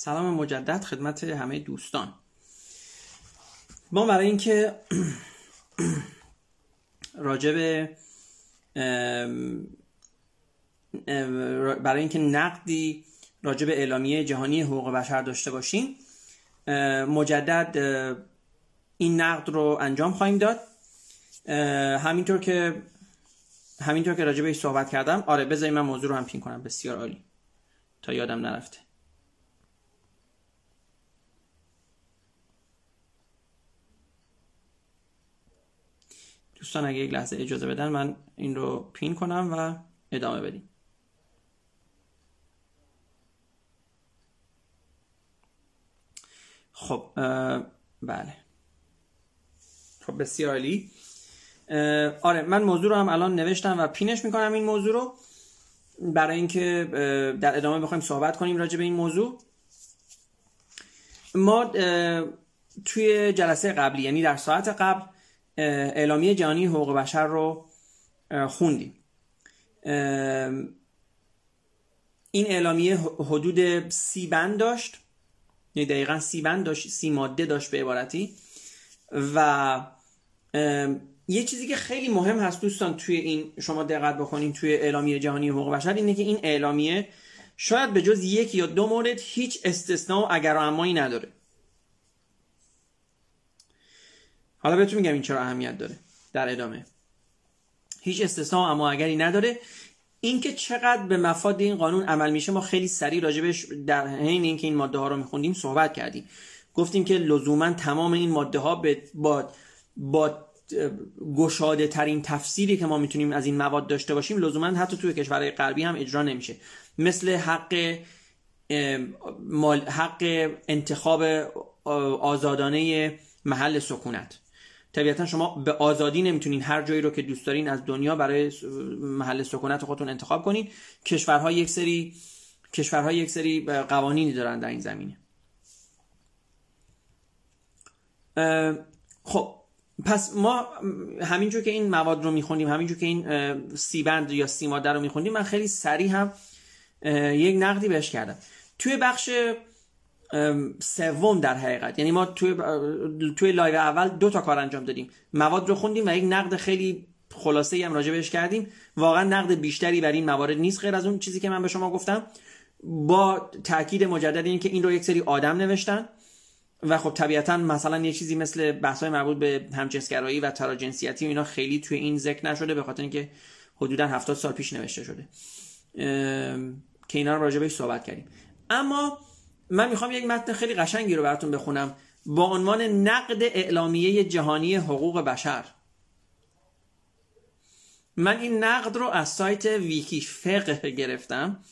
سلام مجدد خدمت همه دوستان. ما برای اینکه راجع به برای اینکه نقدی راجع به اعلامیه جهانی حقوق بشر داشته باشیم مجدد این نقد رو انجام خواهیم داد. همینطور که همینطور که راجع بهش صحبت کردم. آره بذارید من موضوع رو هم پین کنم. بسیار عالی. تا یادم نرفته. دوستان اگه یک لحظه اجازه بدن من این رو پین کنم و ادامه بدیم. خب بله. خب بسیار عالی. آره من موضوع رو هم الان نوشتم و پینش می‌کنم این موضوع رو. برای اینکه در ادامه بخوایم صحبت کنیم راجع به این موضوع. ما توی جلسه قبلی یعنی در ساعت قبل اعلامیه جهانی حقوق بشر رو خوندیم. این اعلامیه حدود سی بند داشت. یعنی دقیقا سی بند داشت سی ماده داشت به عبارتی. و یه چیزی که خیلی مهم هست دوستان توی این شما دقت بکنین توی اعلامیه جهانی حقوق بشر اینه که این اعلامیه شاید به جز یک یا دو مورد هیچ استثناء و اگر و امایی نداره. حالا بهتون میگم این چرا اهمیت داره در ادامه. هیچ استثناء اما اگری نداره. اینکه چقدر به مفاد این قانون عمل میشه ما خیلی سریع راجبش در حین اینکه این ماده ها رو میخوندیم صحبت کردیم. گفتیم که لزوما تمام این ماده ها با با گشاده ترین تفسیری که ما می‌تونیم از این مواد داشته باشیم لزوما حتی توی کشورهای غربی هم اجرا نمیشه. مثل حق حق انتخاب آزادانه محل سکونت. طبیعتا شما به آزادی نمی‌تونین هر جایی رو که دوست دارین از دنیا برای محل سکونت خودتون انتخاب کنین. کشورها یک سری کشورها یک سری قوانینی دارن در این زمینه. خب پس ما همینجور که این مواد رو می‌خونیم همینجور که این سی بند یا سی ماده رو می‌خونیم من خیلی سریع هم یک نقدی بهش کردم. توی بخش سوم در حقیقت. یعنی ما توی توی live اول دو تا کار انجام دادیم. مواد رو خوندیم و یک نقد خیلی خلاصه ای هم بهش کردیم. واقعا نقد بیشتری بر این موارد نیست غیر از اون چیزی که من به شما گفتم. با تاکید مجدد این که این رو یک سری آدم نوشتن و خب طبیعتا مثلا یه چیزی مثل بحث‌های مربوط به همجنسگرایی و تراجنسیتی و اینا خیلی توی این ذکر نشده به خاطر اینکه حدودا 70 سال پیش نوشته شده. که اینا رو راجع بهش صحبت کردیم. اما من می‌خوام یک متن خیلی قشنگی رو براتون بخونم. با عنوان نقد اعلامیه جهانی حقوق بشر. من این نقد رو از سایت ویکی فقه گرفتم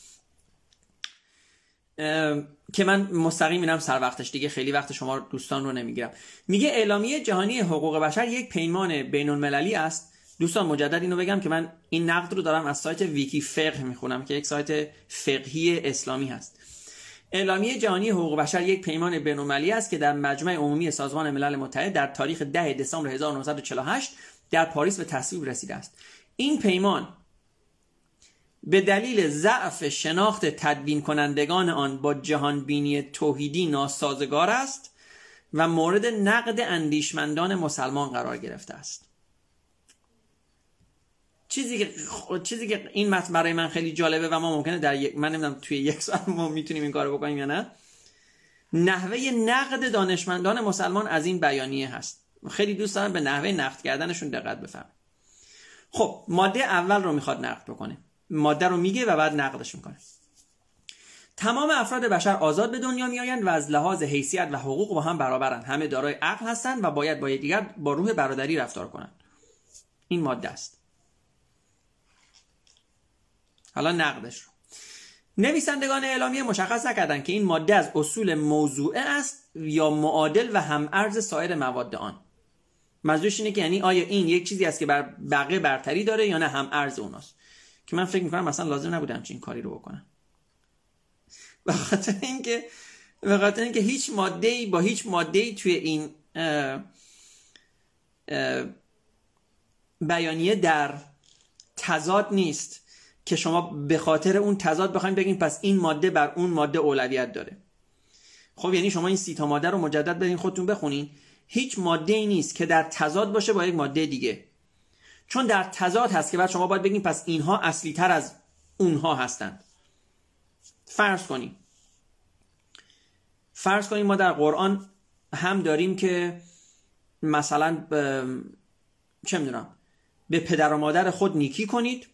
که من مستقیم اینم سر وقتش. دیگه خیلی وقت شما دوستان رو نمی‌گیرم. میگه اعلامیه جهانی حقوق بشر یک پیمان بین المللی است. دوستان مجدد اینو بگم که من این نقد رو دارم از سایت ویکی فقه می‌خونم که یک سایت فقهی اسلامی هست. اعلامیه جهانی حقوق بشر یک پیمان بین‌المللی است که در مجمع عمومی سازمان ملل متحد در تاریخ 10 دسامبر 1948 در پاریس به تصویب رسیده است. این پیمان به دلیل ضعف شناخت تدوین کنندگان آن با جهان بینی توحیدی ناسازگار است و مورد نقد اندیشمندان مسلمان قرار گرفته است. چیزی که چیزی که این متن برای من خیلی جالبه و ما ممکنه در یک من نمی‌دونم توی یک ساعت ما می‌تونیم این کارو بکنیم یا نه. نحوه نقد دانشمندان مسلمان از این بیانیه هست. خیلی دوست دارم به نحوه نقد کردنشون دقت بفهم خب ماده اول رو می‌خواد نقد بکنه. ماده رو میگه و بعد نقدش می‌کنه. تمام افراد بشر آزاد به دنیا میآیند و از لحاظ حیثیت و حقوق با هم برابرند. همه دارای عقل هستند و باید با دیگر با روح برادری رفتار کنند. این ماده است. حالا نقدش رو. نویسندگان اعلامیه مشخص نکردند که این ماده از اصول موضوعه است یا معادل و هم ارز سایر مواد آن. منظورش اینه که یعنی آیا این یک چیزی است که بر بقیه برتری داره یا نه هم ارز اوناست. که من فکر می‌کنم مثلا لازم نبوده همچین کاری رو بکنم. به خاطر اینکه به خاطر اینکه هیچ ماده ای با هیچ ماده ای توی این بیانیه در تضاد نیست. که شما به خاطر اون تضاد بخواید بگین پس این ماده بر اون ماده اولویت داره. خب یعنی شما این سی تا ماده رو مجدد بدین خودتون بخونین. هیچ ماده ای نیست که در تضاد باشه با یک ماده دیگه. چون در تضاد هست که بعد شما باید بگین پس اینها اصلی تر از اونها هستند. فرض کنیم فرض کنیم ما در قرآن هم داریم که مثلا چه می‌دونم به پدر و مادر خود نیکی کنید.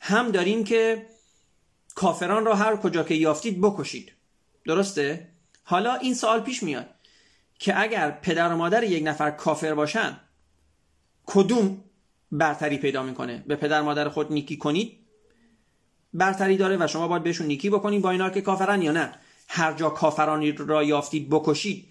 هم داریم که کافران را هر کجا که یافتید بکشید. درسته؟ حالا این سوال پیش میاد که اگر پدر و مادر یک نفر کافر باشن کدوم برتری پیدا می‌کنه؟ به پدر مادر خود نیکی کنید؟ برتری داره و شما باید بهشون نیکی بکنید با اینا که کافرن یا نه. هر جا کافرانی را یافتید بکشید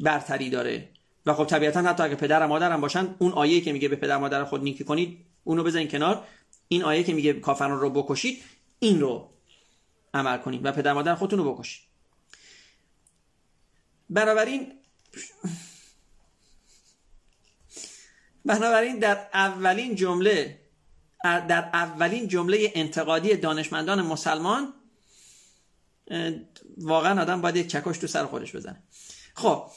برتری داره. و خب طبیعتا حتی اگه پدر و مادرم باشن اون آیه که میگه به پدر مادر خود نیکی کنید اونو بزنین کنار. این آیه که میگه کافران رو بکشید این رو عمل کنید و پدر مادر خودتون رو بکشید. بنابراین بنابراین در اولین جمله در اولین جمله انتقادی دانشمندان مسلمان واقعا آدم باید یک چکش تو سر خودش بزنه. خب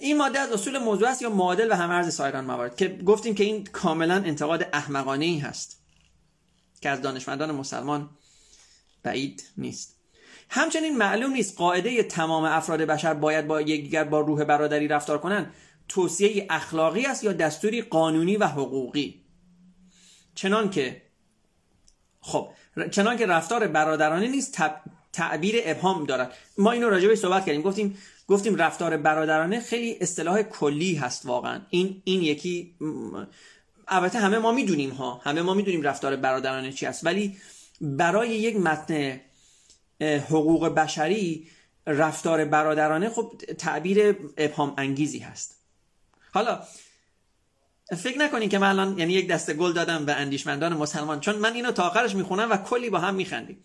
این ماده از اصول موضوع است یا معادل و همرز سایران موارد؟ که گفتیم که این کاملا انتقاد احمقانه ای هست. که از دانشمندان مسلمان بعید نیست. همچنین معلوم نیست قاعده تمام افراد بشر باید با یکدیگر با روح برادری رفتار کنند. توصیه اخلاقی است یا دستوری قانونی و حقوقی؟ چنان که خب چنان که رفتار برادرانه نیست تعبیر ابهام دارد. ما اینو راجع به صحبت کردیم. گفتیم گفتیم رفتار برادرانه خیلی اصطلاح کلی هست واقعا. این این یکی البته همه ما می‌دونیم ها. همه ما می‌دونیم رفتار برادرانه چی است ولی برای یک متن حقوق بشری رفتار برادرانه خب تعبیر ابهام انگیزی هست. حالا فکر نکنین که من الان یعنی یک دسته گل دادم به اندیشمندان مسلمان چون من اینو تا آخرش می‌خونم و کلی با هم میخندیم.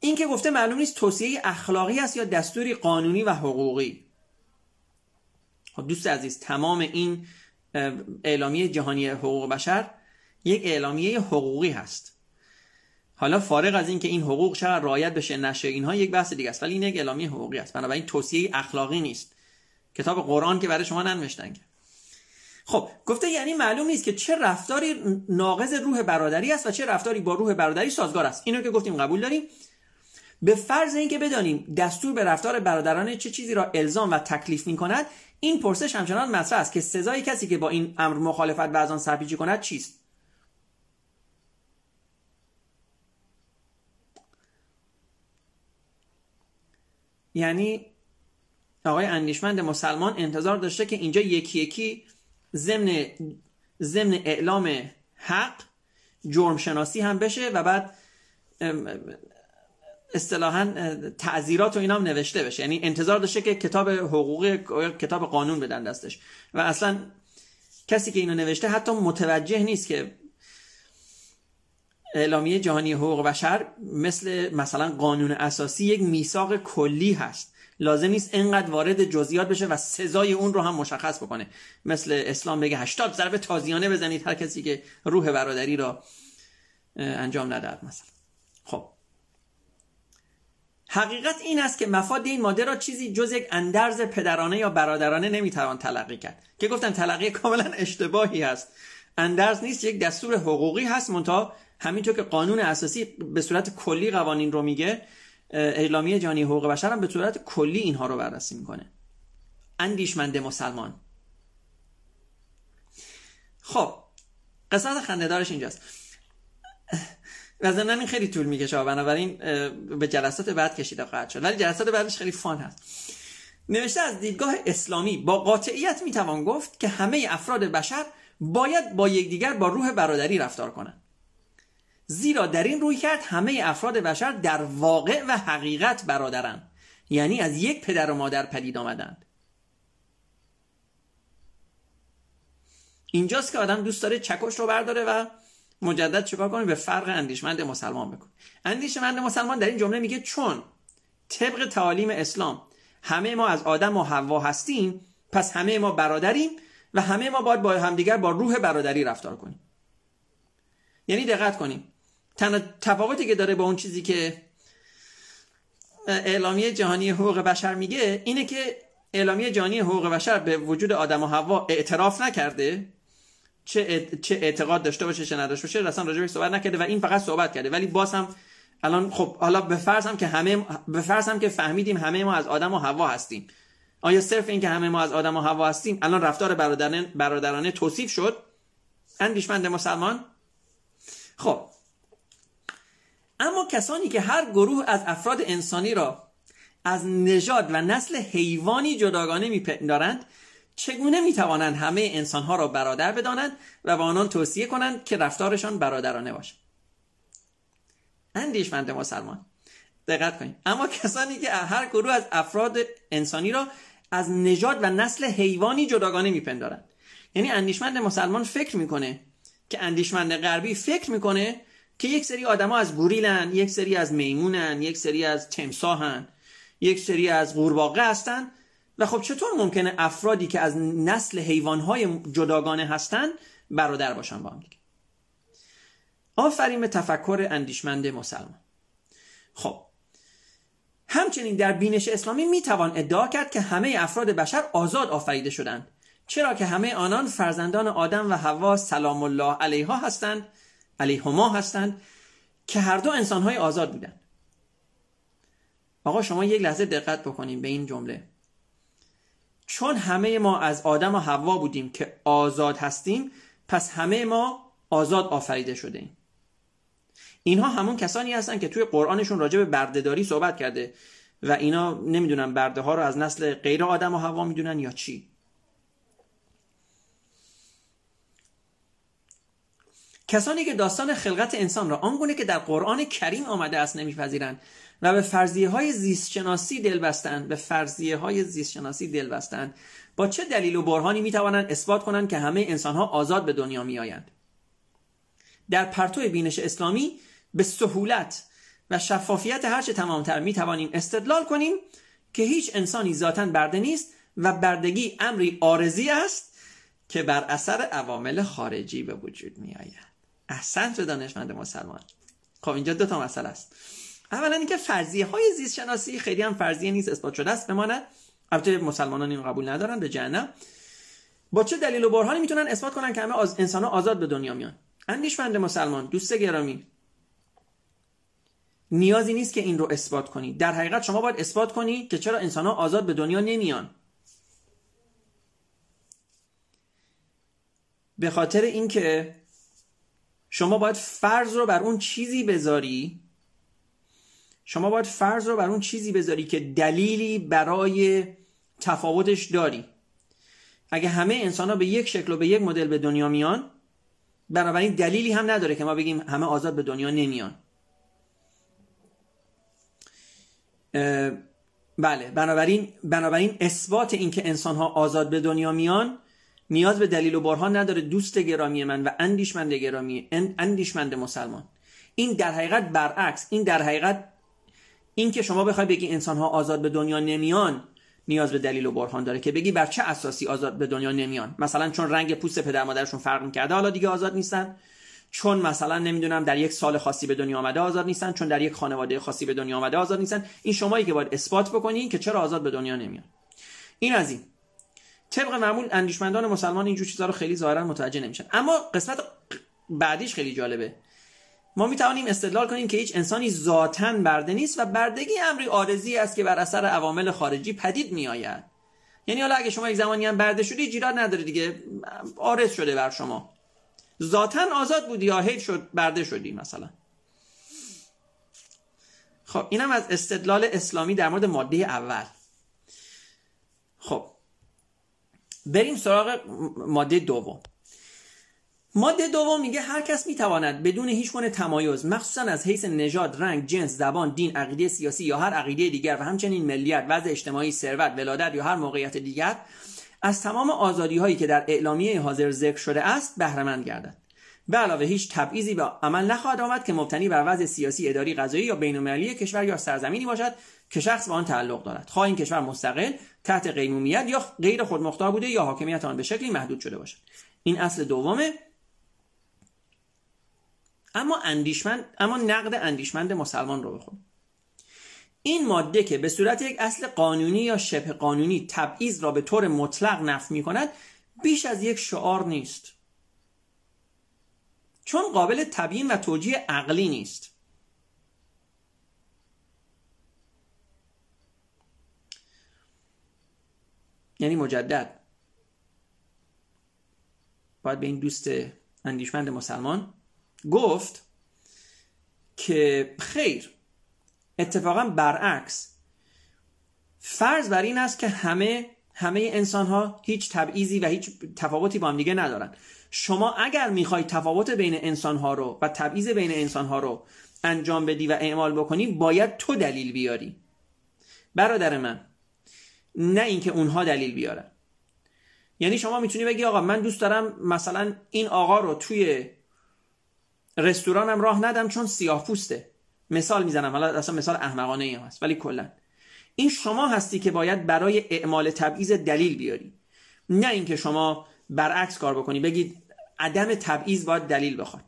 این که گفته معلوم نیست توصیه اخلاقی است یا دستوری قانونی و حقوقی. خب دوست عزیز تمام این اعلامیه جهانی حقوق بشر یک اعلامیه حقوقی هست. حالا فارغ از اینکه این حقوق چقدر رعایت بشه نشه اینها یک بحث دیگه است ولی این یک اعلامیه حقوقی است. بنابراین توصیه اخلاقی نیست. کتاب قرآن که برای شما ننوشتن خب گفته یعنی معلوم نیست که چه رفتاری ناقض روح برادری است و چه رفتاری با روح برادری سازگار است. اینو که گفتیم قبول داریم. به فرض اینکه بدانیم دستور به رفتار برادران چه چیزی را الزام و تکلیف می کند این پرسش همچنان مطرح است که سزای کسی که با این امر مخالفت و از آن سرپیچی کند چیست؟ یعنی آقای اندیشمند مسلمان انتظار داشته که اینجا یکی یکی ضمن ضمن اعلام حق جرم شناسی هم بشه و بعد اصطلاحا تعذیرات و اینا هم نوشته بشه. یعنی انتظار داشته که کتاب حقوق کتاب قانون بدن دستش. و اصلا کسی که اینو نوشته حتی متوجه نیست که اعلامیه جهانی حقوق بشر مثل مثلا قانون اساسی یک میثاق کلی هست. لازم نیست انقدر وارد جزئیات بشه و سزای اون رو هم مشخص بکنه. مثل اسلام بگه 80 ضربه تازیانه بزنید هر کسی که روح برادری را انجام ندهد مثلا. خب. حقیقت این است که مفاد این ماده را چیزی جز یک اندرز پدرانه یا برادرانه نمی‌توان تلقی کرد. که گفتم تلقی کاملا اشتباهی است اندرز نیست یک دستور حقوقی هست منتها همینطور که قانون اساسی به صورت کلی قوانین رو میگه اعلامیه جهانی حقوق بشر هم به صورت کلی اینها رو بررسی می‌کنه. اندیشمند مسلمان. خب قسمت خندهدارش اینجاست. و این خیلی طول می‌کشه بنابراین به جلسات بعد کشیده خواهد شد. ولی جلسات بعدش خیلی فان هست. نوشته از دیدگاه اسلامی با قاطعیت می‌توان گفت که همه افراد بشر باید با یکدیگر با روح برادری رفتار کنند. زیرا در این روی کرد همه افراد بشر در واقع و حقیقت برادرند. یعنی از یک پدر و مادر پدید آمدند. اینجاست که آدم دوست داره چکش رو برداره و مجدد چیکار کنه به فرق اندیشمند مسلمان بکنه اندیشمند مسلمان در این جمله میگه چون طبق تعالیم اسلام همه ما از آدم و حوا هستیم پس همه ما برادریم و همه ما باید با همدیگر با روح برادری رفتار کنیم. یعنی دقت کنیم. تنها تفاوتی که داره با اون چیزی که اعلامیه جهانی حقوق بشر میگه اینه که اعلامیه جهانی حقوق بشر به وجود آدم و حوا اعتراف نکرده. چه چه اعتقاد داشته باشه چه نداشته باشه اصلا راجبش صحبت نکرده و این فقط صحبت کرده. ولی باز هم الان خب حالا به فرض هم که همه به فرض هم که فهمیدیم همه ما از آدم و حوا هستیم. آیا صرف این که همه ما از آدم و حوا هستیم الان رفتار برادرانه برادرانه توصیف شد؟ اندیشمند مسلمان؟ خب. اما کسانی که هر گروه از افراد انسانی را از نژاد و نسل حیوانی جداگانه میپندارند چگونه می‌توانند همه انسانها را برادر بدانند و با آنان توصیه کنند که رفتارشان برادرانه باشد؟ اندیشمند مسلمان دقت کنید. اما کسانی که هر گروه از افراد انسانی را از نژاد و نسل حیوانی جداگانه میپندارند. یعنی اندیشمند مسلمان فکر می‌کنه که اندیشمند غربی فکر می‌کنه که یک سری آدما از گوریلن یک سری از میمونن یک سری از تمساهن یک سری از قورباغه هستن و خب چطور ممکنه افرادی که از نسل حیوانهای جداگانه هستند برادر باشن با هم دیگه؟ آفرین به تفکر اندیشمند مسلمان. خب همچنین در بینش اسلامی می‌توان ادعا کرد که همه افراد بشر آزاد آفریده شدند چرا که همه آنان فرزندان آدم و حوا سلام الله علیها هستند علیهما هستند که هر دو انسانهای آزاد بودند. آقا شما یک لحظه دقت بکنیم به این جمله. چون همه ما از آدم و حوا بودیم که آزاد هستیم پس همه ما آزاد آفریده شده ایم. اینها همون کسانی هستن که توی قرآنشون راجع به بردهداری صحبت کرده و اینا نمی‌دونن برده ها رو از نسل غیر آدم و حوا می‌دونن یا چی کسانی که داستان خلقت انسان را آنگونه که در قرآن کریم آمده است نمیپذیرند و به فرضیه های زیستشناسی دل بستند به فرضیه های زیستشناسی دل بستند با چه دلیل و برهانی می توانند اثبات کنند که همه انسان ها آزاد به دنیا می آیند در پرتو بینش اسلامی به سهولت و شفافیت هرچه تمامتر می توانیم استدلال کنیم که هیچ انسانی ذاتا برده نیست و بردگی امری آرزی است که بر اثر عوامل خارجی به وجود می آید احسن تو دانشمند مسلمان. خب اینجا دو تا مسئله است. اولا اینکه فرضیه های زیست شناسی خیلی هم فرضیه نیست اثبات شده است. بماند البته مسلمانان این قبول ندارن به جهنم. با چه دلیل و برهانی می‌تونن اثبات کنن که همه از انسان ها آزاد به دنیا میان؟ اندیشمند مسلمان دوست گرامی. نیازی نیست که این رو اثبات کنی. در حقیقت شما باید اثبات کنی که چرا انسان ها آزاد به دنیا نمیان. به خاطر اینکه شما باید فرض رو بر اون چیزی بذاری شما باید فرض رو بر اون چیزی بذاری که دلیلی برای تفاوتش داری. اگه همه انسان ها به یک شکل و به یک مدل به دنیا میان بنابراین دلیلی هم نداره که ما بگیم همه آزاد به دنیا نمیان. بله بنابراین بنابراین اثبات اینکه انسان ها آزاد به دنیا میان نیاز به دلیل و برهان نداره دوست گرامی من و اندیشمند گرامی اندیشمند مسلمان. این در حقیقت برعکس این در حقیقت این که شما بخوای بگی انسان ها آزاد به دنیا نمیان نیاز به دلیل و برهان داره که بگی بر چه اساسی آزاد به دنیا نمیان. مثلا چون رنگ پوست پدر مادرشون فرق می‌کرده حالا دیگه آزاد نیستن. چون مثلا نمی‌دونم در یک سال خاصی به دنیا آمده آزاد نیستن چون در یک خانواده خاصی به دنیا آمده آزاد نیستن. این شمایی که باید اثبات بکنی که چرا آزاد به دنیا نمیان. این از این. طبق معمول اندیشمندان مسلمان اینجور چیزا رو خیلی ظاهرا متوجه نمیشن. اما قسمت بعدیش خیلی جالبه. ما می توانیم استدلال کنیم که هیچ انسانی ذاتا برده نیست و بردگی امری آرزی است که بر اثر عوامل خارجی پدید می آید یعنی حالا اگه شما یک زمانی هم برده شدی جیراد نداره دیگه. آرز شده بر شما. ذاتا آزاد بودی یا حیف شد برده شدی مثلا. خب اینم از استدلال اسلامی در مورد ماده اول. خب بریم سراغ ماده دوم. ماده دوم میگه هر کس می‌تواند بدون هیچ گونه تمایز مخصوصا از حیث نژاد رنگ جنس زبان دین عقیده سیاسی یا هر عقیده دیگر و همچنین ملیت وضع اجتماعی ثروت ولادت یا هر موقعیت دیگر از تمام آزادی هایی که در اعلامیه حاضر ذکر شده است بهره گردد. به علاوه هیچ تبعیضی به عمل نخواهد آمد که مبتنی بر وضع سیاسی اداری قضایی یا بین‌المللی کشور یا سرزمینی باشد که شخص به آن تعلق دارد. خواه این کشور مستقل تحت قیمومیت یا غیر خودمختار بوده یا حاکمیت آن به شکلی محدود شده باشد. این اصل دومه. اما اندیشمند اما نقد اندیشمند مسلمان رو بخون. این ماده که به صورت یک اصل قانونی یا شبه قانونی تبعیض را به طور مطلق نفی می کند بیش از یک شعار نیست. چون قابل تبیین و توجیه عقلی نیست. یعنی مجدد. باید به این دوست اندیشمند مسلمان گفت که خیر اتفاقا برعکس. فرض بر این است که همه همه انسان ها هیچ تبعیضی و هیچ تفاوتی با هم دیگه ندارن. شما اگر می‌خوای تفاوت بین انسان ها رو و تبعیض بین انسان ها رو انجام بدی و اعمال بکنی باید تو دلیل بیاری. برادر من نه اینکه اونها دلیل بیارن. یعنی شما می‌تونی بگی آقا من دوست دارم مثلا این آقا رو توی رستورانم راه ندم چون سیاه پوسته. مثال می‌زنم حالا اصلا مثال احمقانه ای هست ولی کلا. این شما هستی که باید برای اعمال تبعیض دلیل بیاری. نه اینکه شما برعکس کار بکنی بگید عدم تبعیض باید دلیل بخواد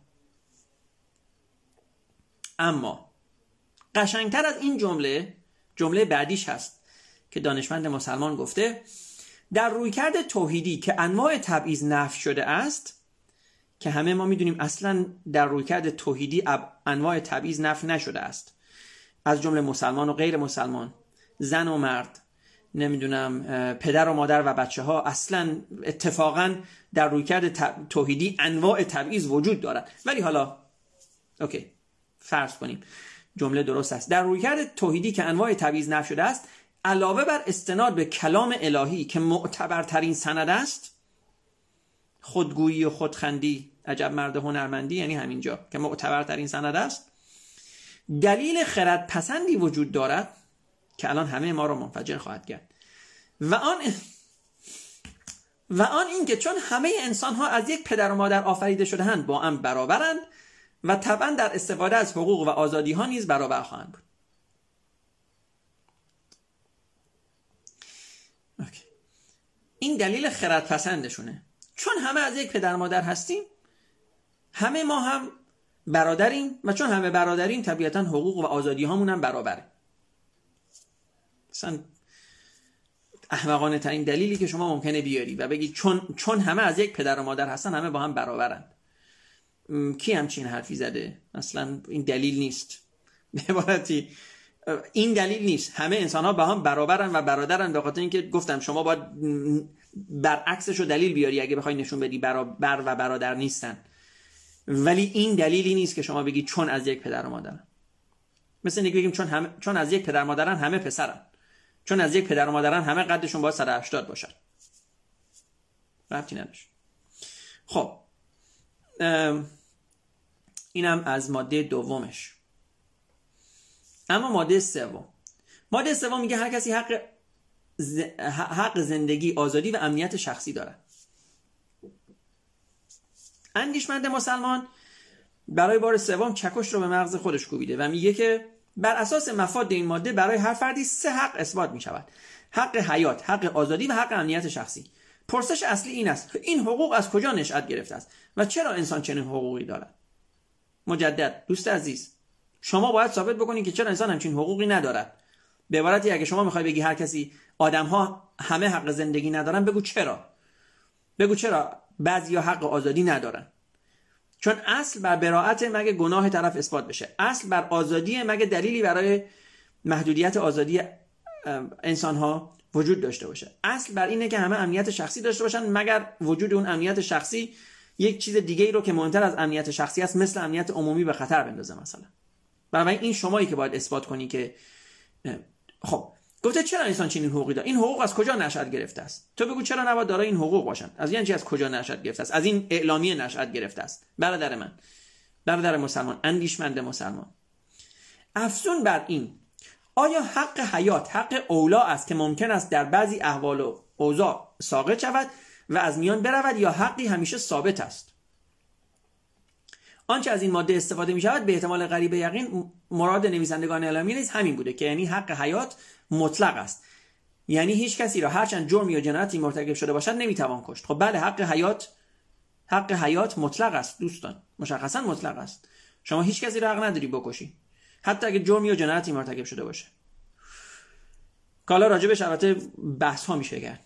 اما قشنگتر از این جمله جمله بعدیش هست که دانشمند مسلمان گفته در رویکرد توحیدی که انواع تبعیض نفی شده است که همه ما می‌دونیم اصلا در رویکرد توحیدی انواع تبعیض نفی نشده است. از جمله مسلمان و غیر مسلمان زن و مرد نمی‌دونم پدر و مادر و بچه ها اصلا اتفاقا در رویکرد توحیدی انواع تبعیض وجود دارد. ولی حالا اوکی فرض کنیم جمله درست است. در رویکرد توحیدی که انواع تبعیض نفی شده است علاوه بر استناد به کلام الهی که معتبرترین سند است خودگویی و خودخندی عجب مرد هنرمندی یعنی همینجا که معتبرترین سند است. دلیل خرد پسندی وجود دارد که الان همه ما رو منفجر خواهد کرد. و آن و آن اینکه چون همه انسان ها از یک پدر و مادر آفریده شده هند با هم برابرند و طبعا در استفاده از حقوق و آزادی ها نیز برابر خواهند بود. این دلیل خرد پسندشونه چون همه از یک پدر مادر هستیم همه ما هم برادریم و چون همه برادریم طبیعتا حقوق و آزادی هامون هم برابره. مثلا احمقانه ترین دلیلی که شما ممکنه بیاری و بگی چون چون همه از یک پدر و مادر هستن همه با هم برابرند کی همچین حرفی زده؟ اصلا این دلیل نیست. به عبارتی این دلیل نیست. همه انسان ها با هم برابرن و برادرن به خاطر اینکه گفتم شما باید برعکسش رو دلیل بیاری اگه بخوای نشون بدی برابر و برادر نیستن. ولی این دلیلی نیست که شما بگی چون از یک پدر و مادرن. مثل اینکه بگیم چون, هم... چون از یک پدر مادرن همه پسرن. چون از یک پدر و مادرن همه قدشون باید 180 باشن. ربطی نداشت. خب. اینم از ماده دومش. اما ماده سوم. ماده سوم میگه هر کسی حق حق زندگی آزادی و امنیت شخصی داره اندیشمند مسلمان برای بار سوم چکش رو به مغز خودش کوبیده و میگه که بر اساس مفاد این ماده برای هر فردی سه حق اثبات می شود حق حیات حق آزادی و حق امنیت شخصی. پرسش اصلی این است این حقوق از کجا نشأت گرفته است و چرا انسان چنین حقوقی دارد؟ مجدد دوست عزیز شما باید ثابت بکنید که چرا انسان همچین حقوقی ندارد. به عبارتی اگه شما می‌خوای بگی هر کسی آدم ها همه حق زندگی ندارن بگو چرا؟ بگو چرا بعضی حق آزادی ندارن؟ چون اصل بر براعت مگه گناه طرف اثبات بشه؟ اصل بر آزادی مگه دلیلی برای محدودیت آزادی انسان ها وجود داشته باشه؟ اصل بر اینه که همه امنیت شخصی داشته باشن مگر وجود اون امنیت شخصی یک چیز دیگه ای رو که مهمتر از امنیت شخصی است مثل امنیت عمومی به خطر بندازه مثلا؟ برای این شمایی که باید اثبات کنی که خب گفته چرا انسان چنین حقوقی داره؟ این حقوق از کجا نشأت گرفته است؟ تو بگو چرا نباید دارای این حقوق باشن؟ از یعنی چی از کجا نشأت گرفته است؟ از این اعلامیه نشأت گرفته است؟ برادر من برادر مسلمان اندیشمند مسلمان. افزون بر این آیا حق حیات حق اولا است که ممکن است در بعضی احوال و اوضاع ساقط شود و از میان برود یا حقی همیشه ثابت است؟ آنچه از این ماده استفاده می شود به احتمال غریب یقین مراد نویسندگان اعلامیه نیز همین بوده که یعنی حق حیات مطلق است. یعنی هیچ کسی را هرچند جرم یا جنایتی مرتکب شده باشد نمی‌توان کشت. خب بله حق حیات حق حیات مطلق است دوستان. مشخصا مطلق است. شما هیچ کسی را حق نداری بکشی. حتی اگه جرم یا جنایتی مرتکب شده باشه. که حالا راجبش البته بحث ها میشه کرد.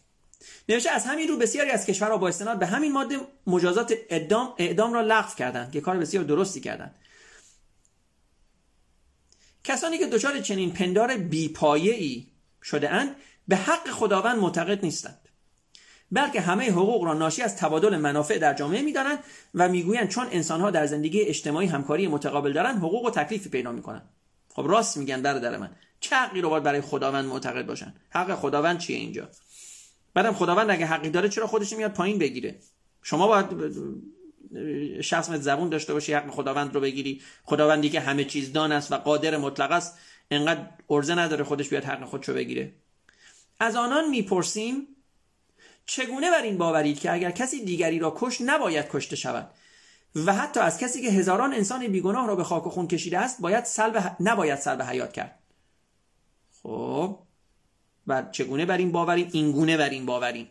نوشته از همین رو بسیاری از کشورها با استناد به همین ماده مجازات اعدام, اعدام را لغو کردند که کار بسیار درستی کردند. کسانی که دچار چنین پندار بیپایه‌ای شده اند به حق خداوند معتقد نیستند. بلکه همه حقوق را ناشی از تبادل منافع در جامعه می‌دانند و می‌گویند چون انسانها در زندگی اجتماعی همکاری متقابل دارند حقوق و تکلیفی پیدا می‌کنند. خب راست میگن در من. چه حقی رو باید برای خداوند معتقد باشن؟ حق خداوند چیه اینجا؟ بعدم خداوند اگه حقی داره چرا خودش میاد پایین بگیره؟ شما باید شخص زبون داشته باشی حق خداوند رو بگیری. خداوندی که همه چیز دان است و قادر مطلق است انقدر ارزه نداره خودش بیاد حق خودشو بگیره. از آنان می‌پرسیم چگونه بر این باورید که اگر کسی دیگری را کش نباید کشته شود؟ و حتی از کسی که هزاران انسان بیگناه را به خاک و خون کشیده است باید سلب نباید سلب حیات کرد. خب بعد چگونه بر این باوریم؟ اینگونه بر این باوریم.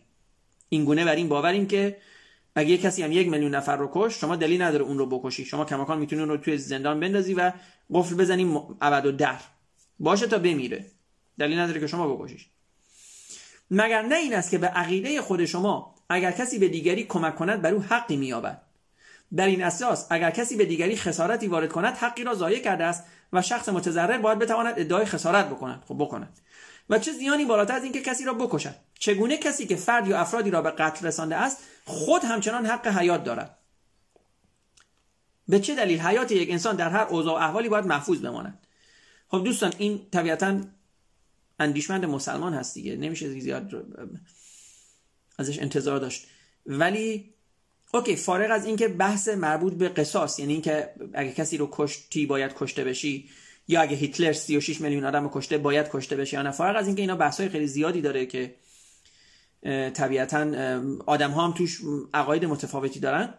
اینگونه بر این باوریم که اگه کسی هم یک میلیون نفر رو کش شما دلیل نداره اون رو بکشی. شما کماکان می‌تونی اون رو توی زندان بندازی و قفل بزنی ابد و در. باشه تا بمیره. دلیل نداره که شما بکشیش. مگر نه این است که به عقیده خود شما اگر کسی به دیگری کمک کند بر او حقی مییابد. در این اساس اگر کسی به دیگری خسارتی وارد کند حقی را ضایع کرده است و شخص متضرر باید بتواند ادعای خسارت بکند. خب بکند. و چه زیانی بالاتر از اینکه کسی را بکشد. چگونه کسی که فرد یا افرادی را به قتل رسانده است خود همچنان حق حیات دارد؟ به چه دلیل حیات یک انسان در هر اوضاع و احوالی باید محفوظ بماند؟ خب دوستان این طبیعتا اندیشمند مسلمان هست دیگه. نمیشه زیاد ازش انتظار داشت. ولی اوکی فارغ از اینکه بحث مربوط به قصاص یعنی اینکه اگه کسی رو کشتی باید کشته بشی یا اگه هیتلر 36 میلیون آدم کشته باید کشته بشه یا نه؟ فارغ از اینکه اینا بحث‌های خیلی زیادی داره که طبیعتا آدم ها هم توش عقاید متفاوتی دارن.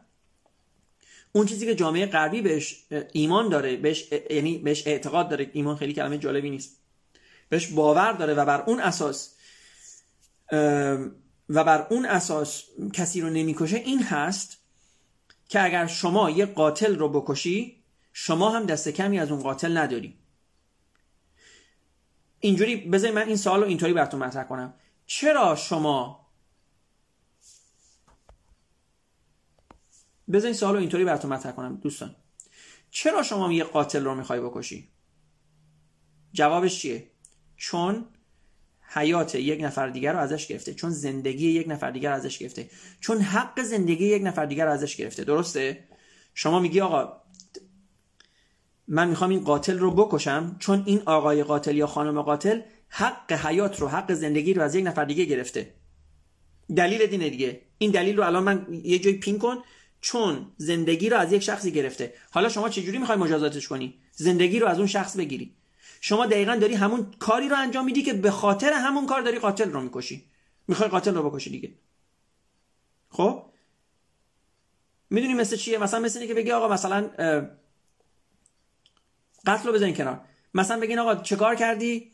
اون چیزی که جامعه غربی بهش ایمان داره بهش یعنی بهش اعتقاد داره ایمان خیلی کلمه جالبی نیست. بهش باور داره و بر اون اساس و بر اون اساس کسی رو نمی‌کشه این هست که اگر شما یه قاتل رو بکشی شما هم دست کمی از اون قاتل نداری اینجوری بذارید من این سوال رو اینطوری براتون مطرح کنم. چرا شما بذارید این سوال رو اینطوری براتون مطرح کنم دوستان. چرا شما یه قاتل رو می‌خوای بکشی؟ جوابش چیه؟ چون حیات یک نفر دیگر رو ازش گرفته چون زندگی یک نفر دیگر رو ازش گرفته چون حق زندگی یک نفر دیگر رو ازش گرفته. درسته؟ شما میگی آقا من می‌خوام این قاتل رو بکشم چون این آقای قاتل یا خانم قاتل حق حیات رو حق زندگی رو از یک نفر دیگه گرفته. دلیل دینه دیگه. این دلیل رو الان من یه جای پین کن. چون زندگی رو از یک شخصی گرفته. حالا شما چجوری می‌خوای مجازاتش کنی؟ زندگی رو از اون شخص بگیری. شما دقیقا داری همون کاری رو انجام میدی که به خاطر همون کار داری قاتل رو می‌کشی. می‌خوای قاتل رو بکشی دیگه. خب؟ می‌دونی مثل چیه؟ مثلا مثل که بگی آقا مثلا قتل رو بزنین کنار. مثلا بگین آقا چه کار کردی؟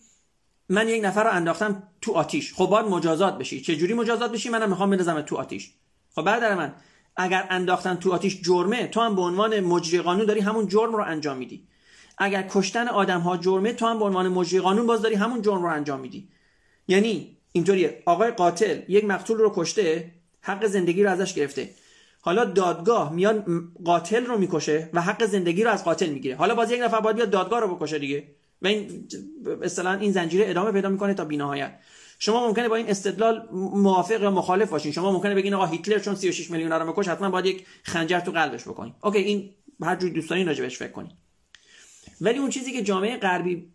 من یک نفر رو انداختم تو آتیش. خب باید مجازات بشی. چه جوری مجازات بشی؟ منم می‌خوام بندازم تو آتیش. خب برادر من اگر انداختن تو آتیش جرمه تو هم به عنوان مجری قانون داری همون جرم رو انجام میدی. اگر کشتن آدم ها جرمه تو هم به عنوان مجری قانون باز داری همون جرم رو انجام میدی. یعنی اینطوریه. آقای قاتل یک مقتول رو کشته حق زندگی رو ازش گرفته. حالا دادگاه میاد قاتل رو می‌کشه و حق زندگی رو از قاتل می‌گیره. حالا باز یک نفر باید بیاد دادگاه رو بکشه دیگه. و این اصطلاحا این زنجیره ادامه پیدا می‌کنه تا بینهایت. شما ممکنه با این استدلال موافق یا مخالف باشین. شما ممکنه بگین آقا هیتلر چون 36 میلیون رو کشت حتما باید یک خنجر تو قلبش بکنین. OK این هر جور دوست دارین راجبش فکر کنین. ولی اون چیزی که جامعه غربی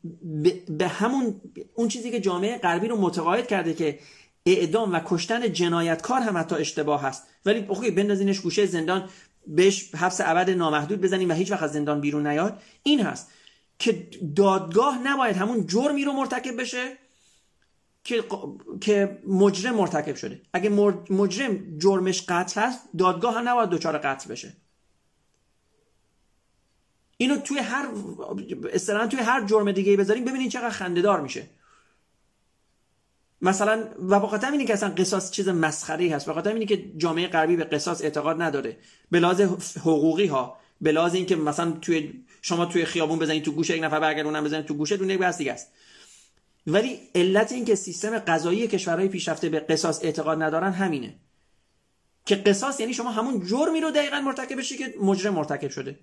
به همون اون چیزی که جامعه غربی رو متقاعد کرده که اعدام و کشتن جنایتکار هم حتی اشتباه هست. ولی OK بندازینش گوشه زندان بهش حبس ابد نامحدود بزنیم و هیچ وقت از زندان بیرون نیاد. این هست که دادگاه نباید همون جرمی رو مرتکب بشه که که مجرم مرتکب شده. اگه مجرم جرمش قتل هست دادگاه هم نباید دچار قتل بشه. اینو توی هر اصطلاحا توی هر جرم دیگه بذاریم ببینید چقدر خندهدار میشه. مثلا و بخاطر اینه که اصلا قصاص چیز مسخره هست بخاطر اینه که جامعه غربی به قصاص اعتقاد نداره به لحاظ حقوقی ها به لحاظ اینکه مثلا توی شما توی خیابون بزنید تو گوشه یک نفر برگردونن بزنید تو گوشه دونه بس دیگه است. ولی علت این که سیستم قضایی کشورهای پیشرفته به قصاص اعتقاد ندارن همینه. که قصاص یعنی شما همون جرمی رو دقیقا مرتکب بشی که مجرم مرتکب شده.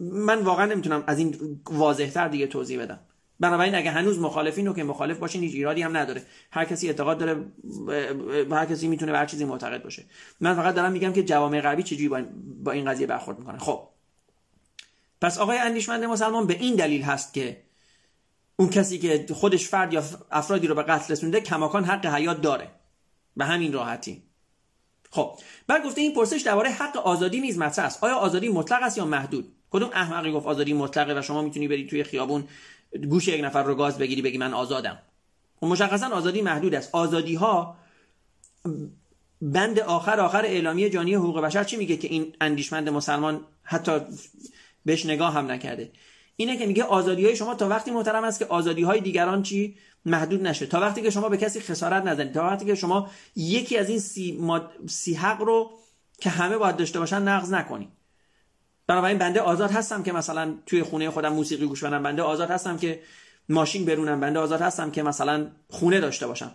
من واقعا نمی‌تونم از این واضحتر دیگه توضیح بدم. بنابراین اگه هنوز مخالفین رو که مخالف باشین هیچ ایرادی هم نداره. هر کسی اعتقاد داره هر کسی می‌تونه به هر چیزی معتقد باشه. من فقط دارم میگم که جوامع غربی چجوری با این قضیه برخورد می‌کنن. خب. پس آقای اندیشمند مسلمان به این دلیل هست که اون کسی که خودش فرد یا افرادی رو به قتل رسونده کماکان حق حیات داره. به همین راحتی. خب. بعد گفته این پرسش درباره حق آزادی نیز مطرح است. آیا آزادی مطلق است یا محدود؟ کدوم احمقی گفت آزادی مطلقه و شما می‌تونی بری توی خیابون گوش یک نفر رو گاز بگیری بگی من آزادم. و مشخصا آزادی محدود است. آزادی ها بند آخر آخر اعلامیه جانی حقوق بشر چی میگه که این اندیشمند مسلمان حتی بهش نگاه هم نکرده؟ اینه که میگه آزادی های شما تا وقتی محترم است که آزادی های دیگران چی؟ محدود نشه. تا وقتی که شما به کسی خسارت نزنید. تا وقتی که شما یکی از این سی, ماد... سی حق رو که همه باید داشته باشن نقض نکنید. بنابراین بنده آزاد هستم که مثلا توی خونه خودم موسیقی گوش بدم. بنده آزاد هستم که ماشین برونم. بنده آزاد هستم که مثلا خونه داشته باشم.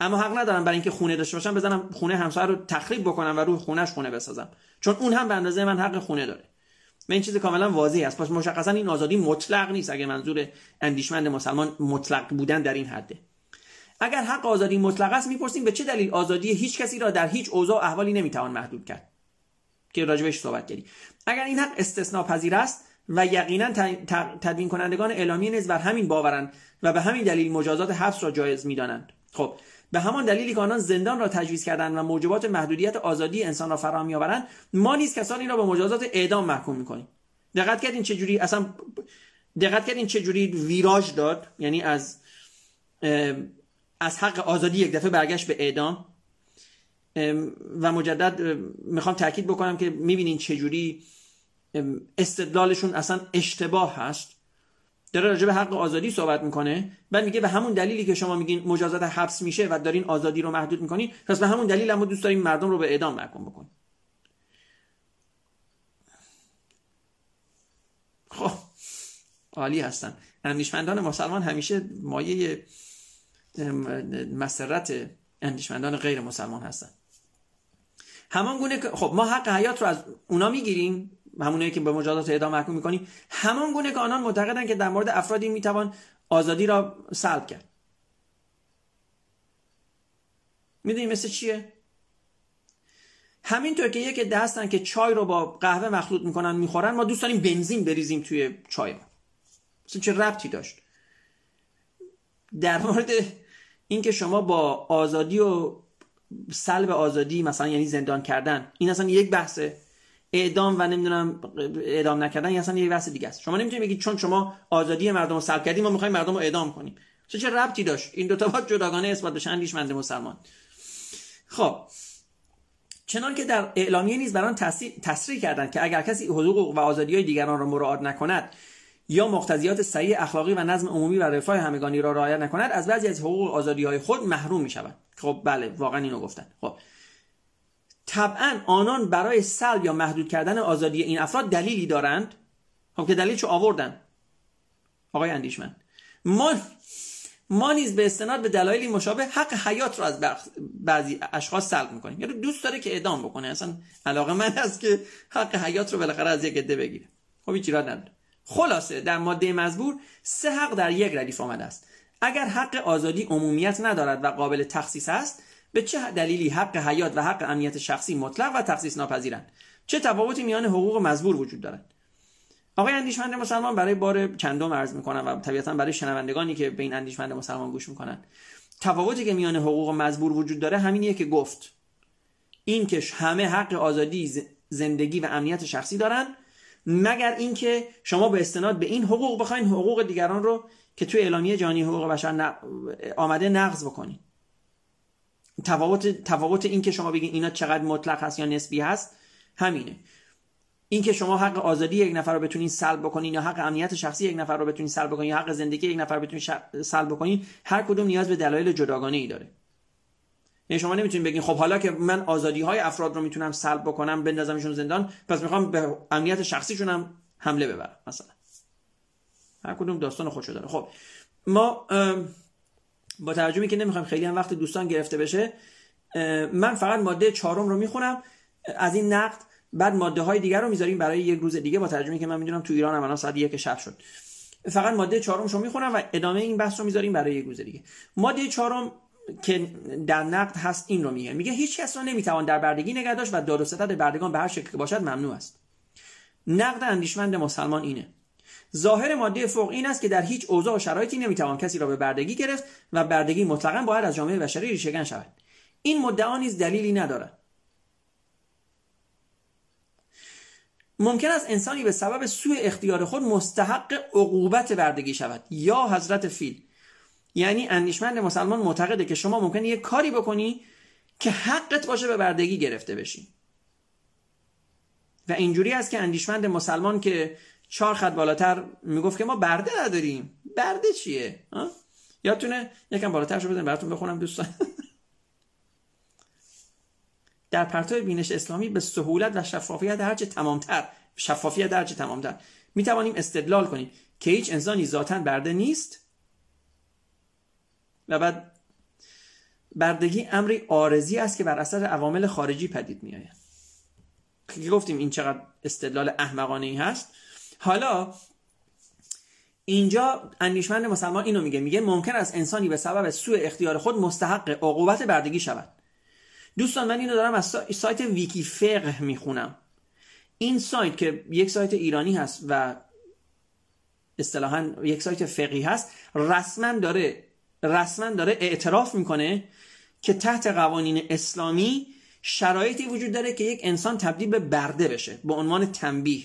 اما حق ندارم برای اینکه خونه داشته باشم بزنم خونه همسایه رو تخریب بکنم و روی خونهش خونه بسازم. چون اون هم به اندازه من حق خونه داره. و این چیز کاملا واضحی است. پس مشخصا این آزادی مطلق نیست. اگر منظور اندیشمند مسلمان مطلق بودن در این حده. اگر حق آزادی مطلق است می‌پرسیم به چه دلیل آزادی هیچ کسی را در هیچ اوضاع و احوالی نمی‌توان محدود کرد؟ که راجبش صحبت کردیم. اگر این حق استثناء پذیر است و یقینا تدوین کنندگان اعلامی نیز بر همین باورند و به همین دلیل مجازات حبس را جایز می‌دانند. خب به همان دلیلی که آنان زندان را تجویز کردند و موجبات محدودیت آزادی انسان را فراهم میآورند ما نیز کسانی را به مجازات اعدام محکوم می‌کنیم. دقت کردین چه جوری اصلا دقت کردین چه جوری ویراژ داد؟ یعنی از از حق آزادی یک دفعه برگشت به اعدام؟ و مجدد می‌خوام تاکید بکنم که می‌بینین چجوری استدلالشون اصلا اشتباه هست. داره راجع به حق آزادی صحبت می‌کنه بعد میگه به همون دلیلی که شما میگین مجازات حبس میشه و دارین آزادی رو محدود می‌کنین پس به همون دلیل هم دوست داریم مردم رو به اعدام محکوم بکنیم خب عالی هستن. اندیشمندان مسلمان همیشه مایه مسرت اندیشمندان غیر مسلمان هستن. همان گونه که خب ما حق حیات رو از اونا می‌گیریم همونایی که به مجازات اعدام محکوم می‌کنیم همان گونه که آنان معتقدن که در مورد افرادی می‌توان آزادی را سلب کرد. می‌دونی مثل چیه؟ همینطور که یک دستن که چای رو با قهوه مخلوط می‌کنن می‌خورن ما دوست داریم بنزین بریزیم توی چای مثل چه ربطی داشت؟ در مورد اینکه شما با آزادی و سلب آزادی مثلا یعنی زندان کردن. این اصلا یک بحثه اعدام و نمی‌دونم اعدام نکردن این اصلا یک بحث دیگه است. شما نمی‌تونید بگید چون شما آزادی مردم رو سلب کردیم ما می‌خوایم مردم رو اعدام کنیم. چه ربطی داشت؟ این دو تا باید جداگانه اثبات بشن اندیشمند مسلمان. خب. چنان که در اعلامیه نیز بران تصریح کردند که اگر کسی حقوق و آزادی های دیگران را مراعات نکند یا مقتضیات صحیح اخلاقی و نظم عمومی و رفاه همگانی را رعایت نکند از بعضی از حقوق آزادی های خود محروم می شود خب بله واقعا اینو گفتن. خب. طبعا آنان برای سلب یا محدود کردن آزادی این افراد دلیلی دارند؟ خب که دلیلشو آوردن. آقای اندیشمن ما ما نیز به استناد به دلایلی مشابه حق حیات رو از بعضی اشخاص سلب می‌کنیم. یعنی دوست داره که اعدام بکنه. اصلا علاقه من هست که حق حیات رو بالاخره از یک عده بگیره. خب هیچ ایراد نداره. خلاصه در ماده مزبور سه حق در یک ردیف آمده است. اگر حق آزادی عمومیت ندارد و قابل تخصیص است به چه دلیلی حق حیات و حق امنیت شخصی مطلق و تخصیص ناپذیرند؟ چه تفاوتی میان حقوق مزبور وجود دارد؟ آقای اندیشمند مسلمان برای بار چندم عرض می‌کنم و طبیعتا برای شنوندگانی که به این اندیشمند مسلمان گوش می‌کنن تفاوتی که میان حقوق مزبور وجود داره همینیه که گفت این که همه حق آزادی زندگی و امنیت شخصی دارن مگر اینکه شما به استناد به این حقوق بخواین حقوق دیگران رو که توی اعلامیه جهانی حقوق بشر آمده نقض بکنین. تفاوت تفاوت این که شما بگین اینا چقدر مطلق هست یا نسبی هست همینه. این که شما حق آزادی یک نفر رو بتونین سلب بکنین یا حق امنیت شخصی یک نفر رو بتونین سلب بکنین یا حق زندگی یک نفر رو بتونین سلب بکنین هر کدوم نیاز به دلایل جداگانه ای داره. یعنی شما نمی‌تونید بگین خب حالا که من آزادی های افراد رو می‌تونم سلب بکنم بندازمشون زندان پس می‌خوام به امنیت شخصیشون هم حمله ببرم مثلا. هر کدوم داستان خودشو داره. خب ما با ترجمه که نمی‌خوام خیلی هم وقت دوستان گرفته بشه من فقط ماده چهارم رو می‌خونم از این نقد بعد ماده های دیگر رو می‌ذاریم برای یک روز دیگه با ترجمه که من می‌دونم تو ایران هم الان ساعت یک شب شد. فقط ماده چهارم رو می‌خونم و ادامه این بحث رو می‌ذاریم برای یک روز دیگه. ماده چهارم که در نقد هست این رو میگه. میگه هیچ کس را نمی‌توان در بردگی نگه داشت و داد و ستد بردگان به هر شکل که باشد ممنوع است. نقد اندیشمند مسلمان اینه. ظاهر ماده فوق این است که در هیچ اوضاع و شرایطی نمی‌توان کسی را به بردگی گرفت و بردگی مطلقا باید از جامعه بشری ریشهگن شود. این مدعا نیز دلیلی ندارد. ممکن است انسانی به سبب سوء اختیار خود مستحق عقوبت بردگی شود یا حضرت فیل. یعنی اندیشمند مسلمان معتقده که شما ممکنه یه کاری بکنی که حقت باشه به بردگی گرفته بشی. و اینجوری است که اندیشمند مسلمان که چهار خط بالاتر می‌گفت که ما برده نداریم. برده چیه؟ یادتونه؟ یکم بالاتر شو بزنیم براتون بخونم دوستان. در پرتو بینش اسلامی به سهولت و شفافیت هرچه تمامتر شفافیت هرچه تمامتر. می توانیم استدلال کنیم که هیچ انسانی ذاتا برده نیست. و بعد بردگی امری آرزی است که بر اثر عوامل خارجی پدید می آید گفتیم این چقدر استدلال احمقانه ای هست. حالا اینجا اندیشمند مسلمان اینو میگه میگه ممکن است انسانی به سبب سوء اختیار خود مستحق عقوبت بردگی شود. دوستان من اینو دارم از سایت ویکی فقه می‌خونم. این سایت که یک سایت ایرانی هست و اصطلاحا یک سایت فقهی هست رسما داره رسما داره اعتراف می‌کنه که تحت قوانین اسلامی شرایطی وجود داره که یک انسان تبدیل به برده بشه به عنوان تنبیه.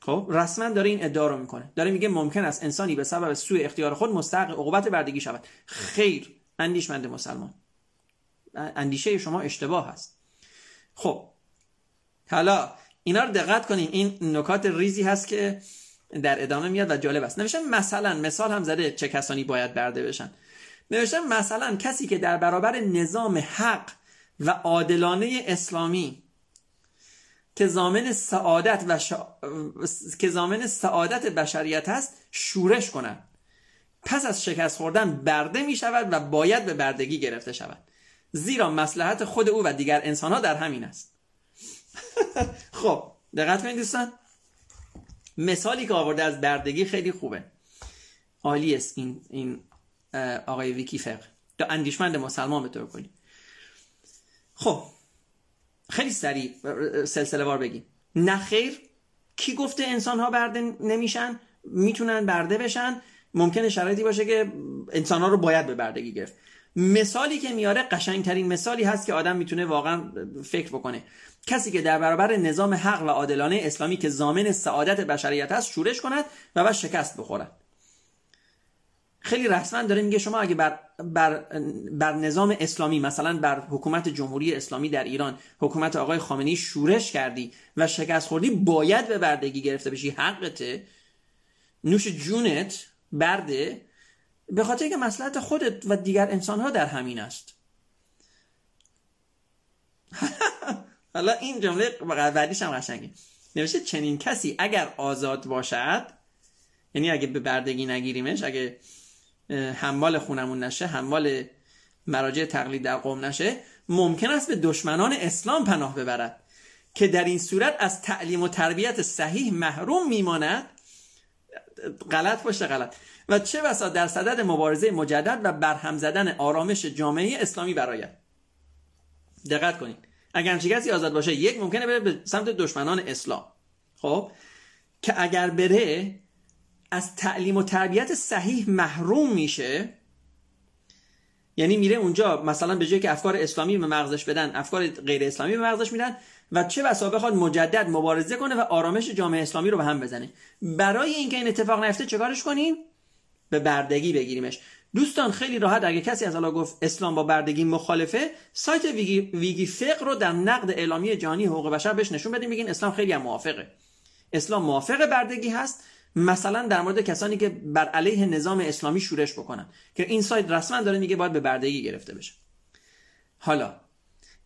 خب رسما داره این ادعا رو می‌کنه. داره میگه ممکن است انسانی به سبب سوء اختیار خود مستحق عقوبت بردگی شود. خیر اندیشمند مسلمان. اندیشه شما اشتباه هست خب حالا اینا رو دقت کنیم این نکات ریزی هست که در ادامه میاد و جالب است. نوشتم مثلا مثال هم زده چه کسانی باید برده بشن. نوشتم مثلا کسی که در برابر نظام حق و عادلانه اسلامی که زامن سعادت و که زامن سعادت بشریت هست شورش کنند پس از شکست خوردن برده می شود و باید به بردگی گرفته شود. زیرا مسلحت خود او و دیگر انسان ها در همین است. خب دقت کنید دوستان. مثالی که آورده از بردگی خیلی خوبه. عالی است این, این آقای ویکی فقه. اندیشمند مسلمان به طور کنی خب خیلی سریع سلسله وار بگیم. نخیر کی گفته انسان ها برده نمیشن؟ می‌تونن برده بشن؟ ممکنه شرایطی باشه که انسان ها رو باید به بردگی گرفت. مثالی که میاره قشنگترین مثالی هست که آدم می‌تونه واقعا فکر بکنه. کسی که در برابر نظام حق و عادلانه اسلامی که زامن سعادت بشریت هست شورش کند و بعد شکست بخورد. خیلی رسما داره میگه شما اگه بر, بر, بر نظام اسلامی مثلا بر حکومت جمهوری اسلامی در ایران حکومت آقای خامنه‌ای شورش کردی و شکست خوردی باید به بردگی گرفته بشی حقته. نوش جونت برده. به خاطر که مسئلت خودت و دیگر انسان ها در همین است. حالا این جمله بعدیش هم قشنگه. نوشته چنین کسی اگر آزاد باشد یعنی اگه به بردگی نگیریمش اگه هموال خونمون نشه هموال مراجع تقلید در قوم نشه ممکن است به دشمنان اسلام پناه ببرد که در این صورت از تعلیم و تربیت صحیح محروم میماند غلط باشه غلط. و چه بسا در صدد مبارزه مجدد و برهم زدن آرامش جامعه اسلامی براید دقت کنید. اگر کسی آزاد باشه یک ممکنه بره به سمت دشمنان اسلام. خب؟ که اگر بره از تعلیم و تربیت صحیح محروم میشه یعنی میره اونجا مثلا به جای که افکار اسلامی به مغزش بدن افکار غیر اسلامی به مغزش میدن و چه بسا بخواد مجدد مبارزه کنه و آرامش جامعه اسلامی رو به هم بزنه. برای اینکه این اتفاق نیفته چکارش کنیم؟ به بردگی بگیریمش. دوستان خیلی راحت اگه کسی از الله گفت اسلام با بردگی مخالفه سایت ویگی, ویگی فقر رو در نقد اعلامیه جهانی حقوق بشر بهش نشون بدیم بگین اسلام خیلی هم موافقه. اسلام موافق بردگی هست مثلا در مورد کسانی که بر علیه نظام اسلامی شورش بکنن که این سایت رسما داره میگه باید به بردگی گرفته بشه. حالا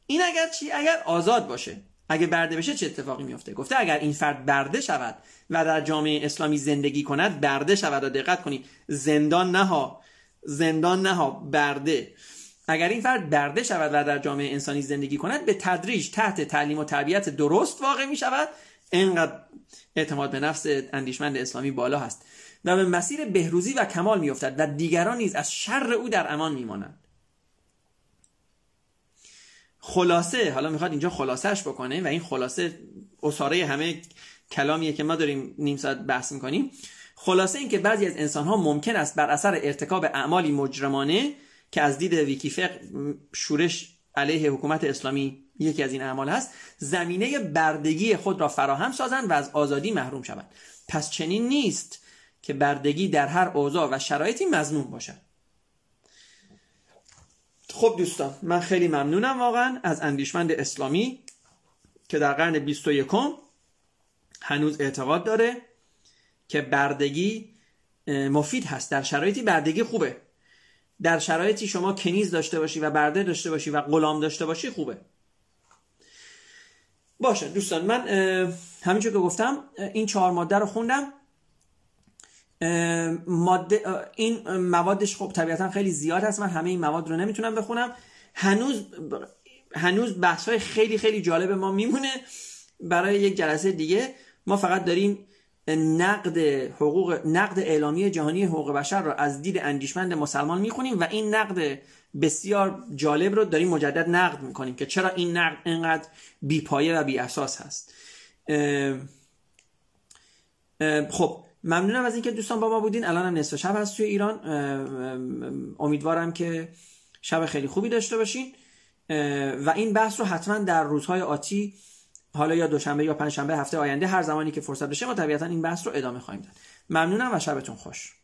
این اگر چی؟ اگر آزاد باشه. اگه برده بشه چه اتفاقی میفته گفته اگر این فرد برده شود و در جامعه اسلامی زندگی کند برده شود و دقت کنید. زندان نها. زندان نها. برده. اگر این فرد برده شود و در جامعه انسانی زندگی کند به تدریج تحت تعلیم و تربیت درست واقع می شود اینقدر اعتماد به نفس اندیشمند اسلامی بالا هست. و به مسیر بهروزی و کمال میافتد و دیگران نیز از شر او در امان میمانند. خلاصه حالا می‌خواد اینجا خلاصهش بکنه و این خلاصه اصاره همه کلامیه که ما داریم نیم ساعت بحث می‌کنیم. خلاصه این که بعضی از انسان ها ممکن است بر اثر ارتکاب اعمالی مجرمانه که از دید ویکیفق شورش علیه حکومت اسلامی یکی از این اعمال هست زمینه بردگی خود را فراهم سازند و از آزادی محروم شوند. پس چنین نیست که بردگی در هر اوضاع و شرایطی مزنون باشد. خب دوستان من خیلی ممنونم واقعا از اندیشمند اسلامی که در قرن 21 هنوز اعتقاد داره که بردگی مفید هست. در شرایطی بردگی خوبه. در شرایطی شما کنیز داشته باشی و برده داشته باشی و غلام داشته باشی خوبه. باشه دوستان من همینجور که گفتم این چهار ماده رو خوندم. ماده این موادش خب طبیعتا خیلی زیاد هست. من همه این مواد رو نمی‌تونم بخونم. هنوز هنوز بحث های خیلی خیلی جالب ما میمونه برای یک جلسه دیگه. ما فقط داریم نقد حقوق نقد اعلامیه جهانی حقوق بشر رو از دید اندیشمند مسلمان می‌خونیم و این نقد بسیار جالب رو داریم مجدد نقد می‌کنیم که چرا این نقد اینقدر بیپایه و بی اساس هست خب ممنونم از اینکه دوستان با ما بودین. الان هم نصف شب هست توی ایران. امیدوارم که شب خیلی خوبی داشته باشین. و این بحث رو حتما در روزهای آتی حالا یا دوشنبه یا پنجشنبه هفته آینده هر زمانی که فرصت بشه ما طبیعتا این بحث رو ادامه خواهیم داد. ممنونم و شبتون خوش.